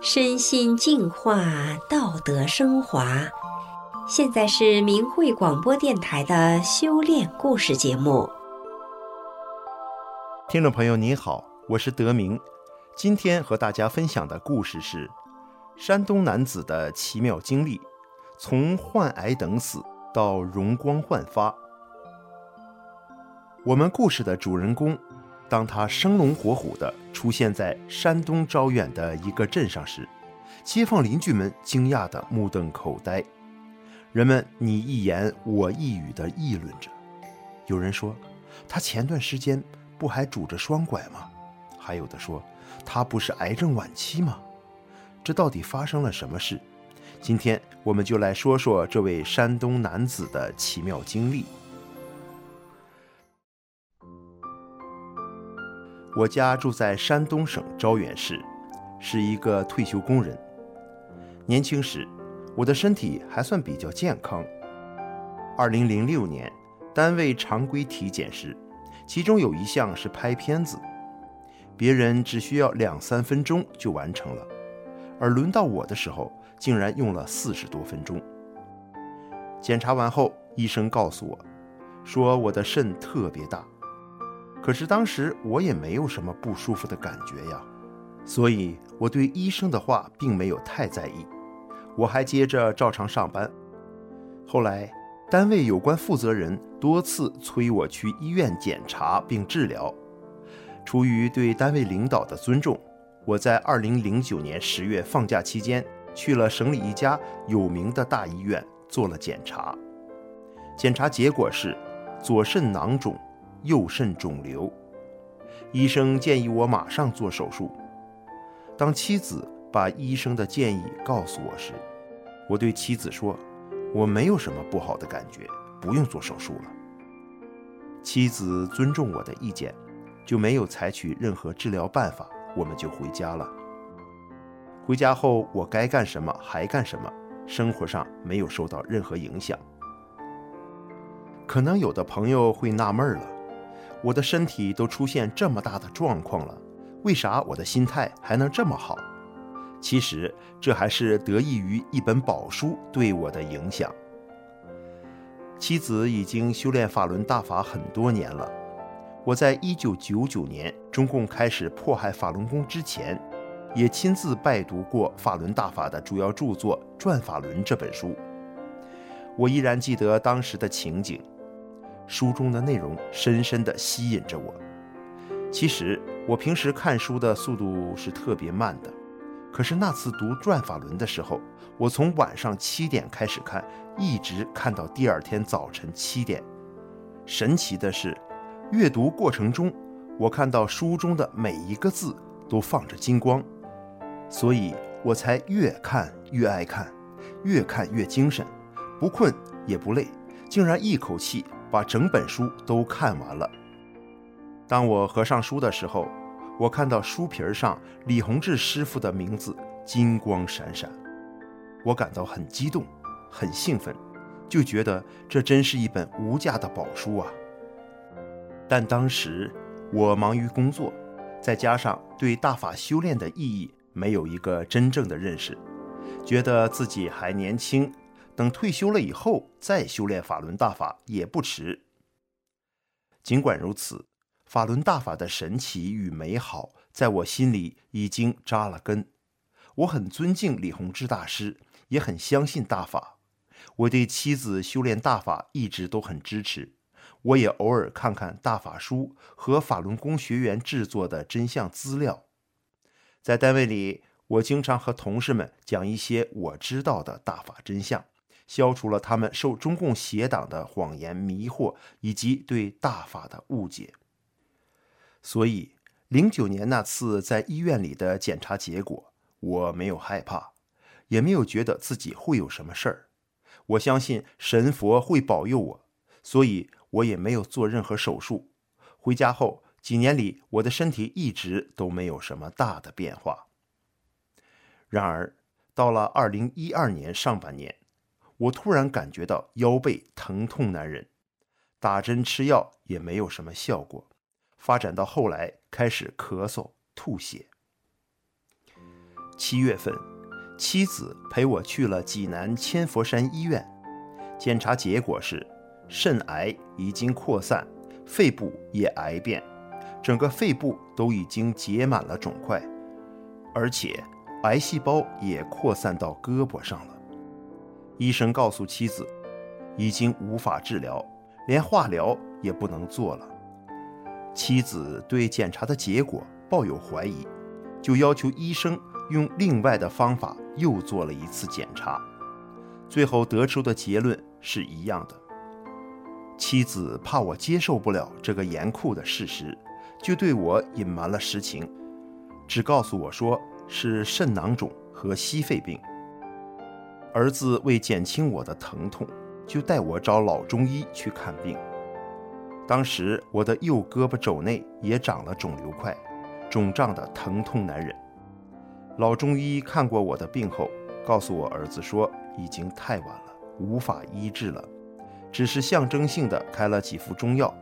身心净化，道德升华。现在是明慧广播电台的修炼故事节目。听众朋友，您好，我是德明。今天和大家分享的故事是山东男子的奇妙经历，从患癌等死到容光焕发。我们故事的主人公。当他生龙活虎地出现在山东招远的一个镇上时，街坊邻居们惊讶地目瞪口呆，人们你一言我一语地议论着。有人说，他前段时间不还拄着双拐吗？还有的说，他不是癌症晚期吗？这到底发生了什么事？今天我们就来说说这位山东男子的奇妙经历。我家住在山东省招远市，是一个退休工人。年轻时，我的身体还算比较健康。二零零六年，单位常规体检时，其中有一项是拍片子，别人只需要两三分钟就完成了，而轮到我的时候，竟然用了四十多分钟。检查完后，医生告诉我，说我的肾特别大。可是当时我也没有什么不舒服的感觉呀，所以我对医生的话并没有太在意，我还接着照常上班。后来单位有关负责人多次催我去医院检查并治疗，出于对单位领导的尊重，我在2009年十月放假期间去了省里一家有名的大医院做了检查，检查结果是左肾囊肿。右肾肿瘤，医生建议我马上做手术。当妻子把医生的建议告诉我时，我对妻子说：“我没有什么不好的感觉，不用做手术了。”妻子尊重我的意见，就没有采取任何治疗办法，我们就回家了。回家后，我该干什么还干什么，生活上没有受到任何影响。可能有的朋友会纳闷了。我的身体都出现这么大的状况了，为啥我的心态还能这么好？其实这还是得益于一本宝书对我的影响。妻子已经修炼法轮大法很多年了，我在一九九九年中共开始迫害法轮功之前，也亲自拜读过法轮大法的主要著作《转法轮》这本书。我依然记得当时的情景。书中的内容深深地吸引着我。其实我平时看书的速度是特别慢的，可是那次读《转法轮》的时候，我从晚上七点开始看，一直看到第二天早晨七点。神奇的是，阅读过程中，我看到书中的每一个字都放着金光，所以我才越看越爱看，越看越精神，不困也不累，竟然一口气。把整本书都看完了。当我合上书的时候，我看到书皮上李洪志师傅的名字金光闪闪，我感到很激动，很兴奋，就觉得这真是一本无价的宝书啊。但当时我忙于工作，再加上对大法修炼的意义没有一个真正的认识，觉得自己还年轻。等退休了以后再修炼法轮大法也不迟。尽管如此，法轮大法的神奇与美好在我心里已经扎了根。我很尊敬李洪志大师，也很相信大法。我对妻子修炼大法一直都很支持。我也偶尔看看大法书和法轮功学员制作的真相资料。在单位里，我经常和同事们讲一些我知道的大法真相。消除了他们受中共邪党的谎言迷惑，以及对大法的误解。所以，零九年那次在医院里的检查结果，我没有害怕，也没有觉得自己会有什么事儿。我相信神佛会保佑我，所以我也没有做任何手术。回家后几年里，我的身体一直都没有什么大的变化。然而，到了二零一二年上半年，我突然感觉到腰背疼痛难忍，打针吃药也没有什么效果，发展到后来开始咳嗽吐血。七月份，妻子陪我去了济南千佛山医院，检查结果是肾癌已经扩散，肺部也癌变，整个肺部都已经结满了肿块，而且癌细胞也扩散到胳膊上了。医生告诉妻子，已经无法治疗，连化疗也不能做了。妻子对检查的结果抱有怀疑，就要求医生用另外的方法又做了一次检查，最后得出的结论是一样的。妻子怕我接受不了这个严酷的事实，就对我隐瞒了实情，只告诉我说是肾囊肿和矽肺病。儿子为减轻我的疼痛，就带我找老中医去看病。当时我的右胳膊肘内也长了肿瘤块，肿胀得疼痛难忍。老中医看过我的病后，告诉我儿子说已经太晚了，无法医治了，只是象征性的开了几副中药。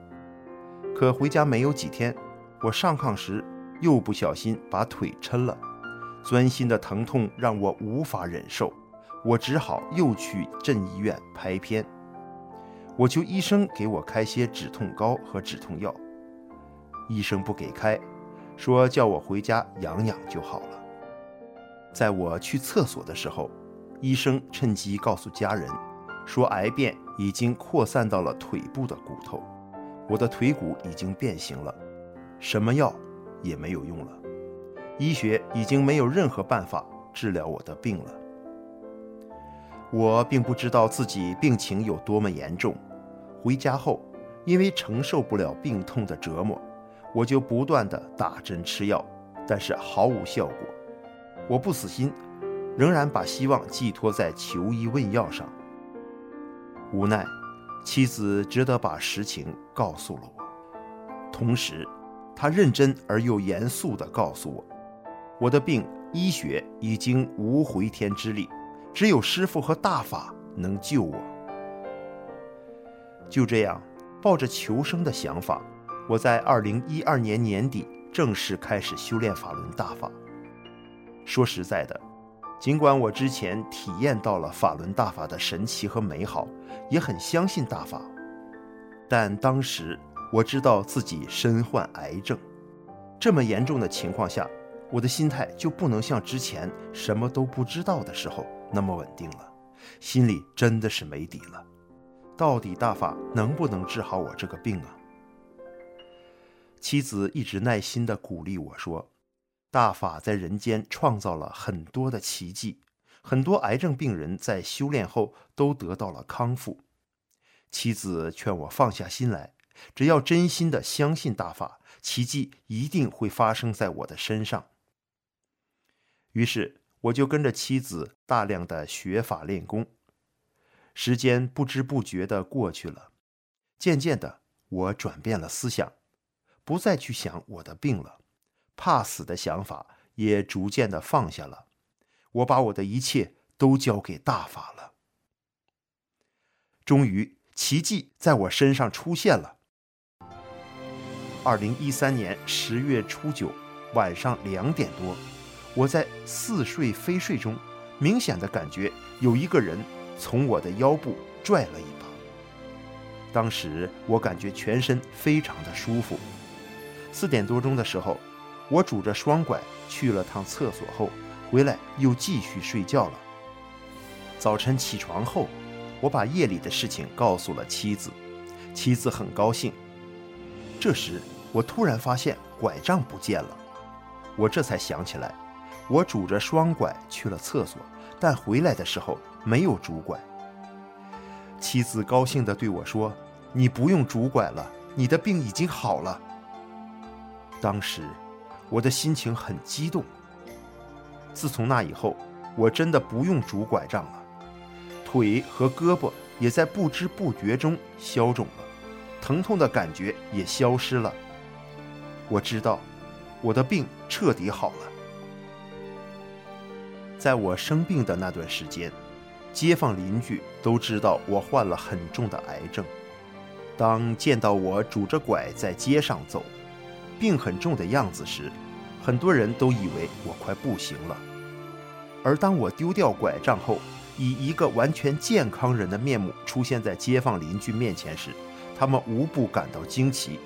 可回家没有几天，我上炕时又不小心把腿抻了，钻心的疼痛让我无法忍受，我只好又去镇医院拍片。我求医生给我开些止痛膏和止痛药，医生不给开，说叫我回家养养就好了。在我去厕所的时候，医生趁机告诉家人，说癌变已经扩散到了腿部的骨头，我的腿骨已经变形了，什么药也没有用了，医学已经没有任何办法治疗我的病了。我并不知道自己病情有多么严重。回家后，因为承受不了病痛的折磨，我就不断地打针吃药，但是毫无效果。我不死心，仍然把希望寄托在求医问药上。无奈，妻子只得把实情告诉了我。同时，她认真而又严肃地告诉我，我的病医学已经无回天之力，只有师父和大法能救我。就这样，抱着求生的想法，我在二零一二年年底正式开始修炼法轮大法。说实在的，尽管我之前体验到了法轮大法的神奇和美好，也很相信大法，但当时我知道自己身患癌症，这么严重的情况下，我的心态就不能像之前什么都不知道的时候那么稳定了，心里真的是没底了。到底大法能不能治好我这个病啊？妻子一直耐心地鼓励我说：“大法在人间创造了很多的奇迹，很多癌症病人在修炼后都得到了康复。”妻子劝我放下心来，只要真心地相信大法，奇迹一定会发生在我的身上。于是我就跟着妻子大量的学法练功。时间不知不觉的过去了，渐渐的，我转变了思想，不再去想我的病了，怕死的想法也逐渐的放下了。我把我的一切都交给大法了。终于，奇迹在我身上出现了。二零一三年十月初九晚上两点多，我在似睡非睡中，明显的感觉有一个人。从我的腰部拽了一把，当时我感觉全身非常的舒服。四点多钟的时候，我拄着双拐去了趟厕所后，回来又继续睡觉了。早晨起床后，我把夜里的事情告诉了妻子，妻子很高兴。这时我突然发现拐杖不见了，我这才想起来，我拄着双拐去了厕所，但回来的时候。没有拄拐，妻子高兴地对我说：“你不用拄拐了，你的病已经好了。”当时我的心情很激动。自从那以后，我真的不用拄拐杖了，腿和胳膊也在不知不觉中消肿了，疼痛的感觉也消失了。我知道我的病彻底好了。在我生病的那段时间，街坊邻居都知道我患了很重的癌症。当见到我拄着拐在街上走，病很重的样子时，很多人都以为我快不行了。而当我丢掉拐杖后，以一个完全健康人的面目出现在街坊邻居面前时，他们无不感到惊奇。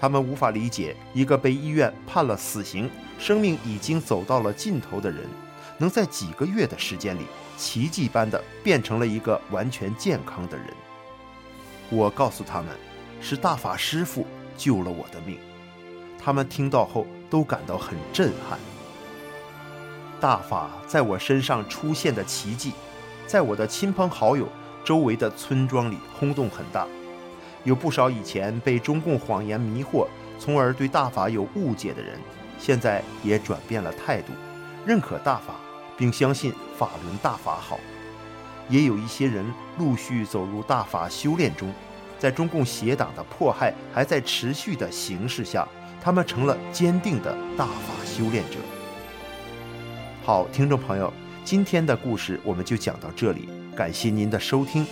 他们无法理解一个被医院判了死刑、生命已经走到了尽头的人，能在几个月的时间里奇迹般地变成了一个完全健康的人。我告诉他们，是大法师父救了我的命。他们听到后都感到很震撼。大法在我身上出现的奇迹，在我的亲朋好友、周围的村庄里轰动很大。有不少以前被中共谎言迷惑，从而对大法有误解的人，现在也转变了态度，认可大法，并相信法轮大法好。也有一些人陆续走入大法修炼中，在中共邪党的迫害还在持续的形势下，他们成了坚定的大法修炼者。好，听众朋友，今天的故事我们就讲到这里，感谢您的收听。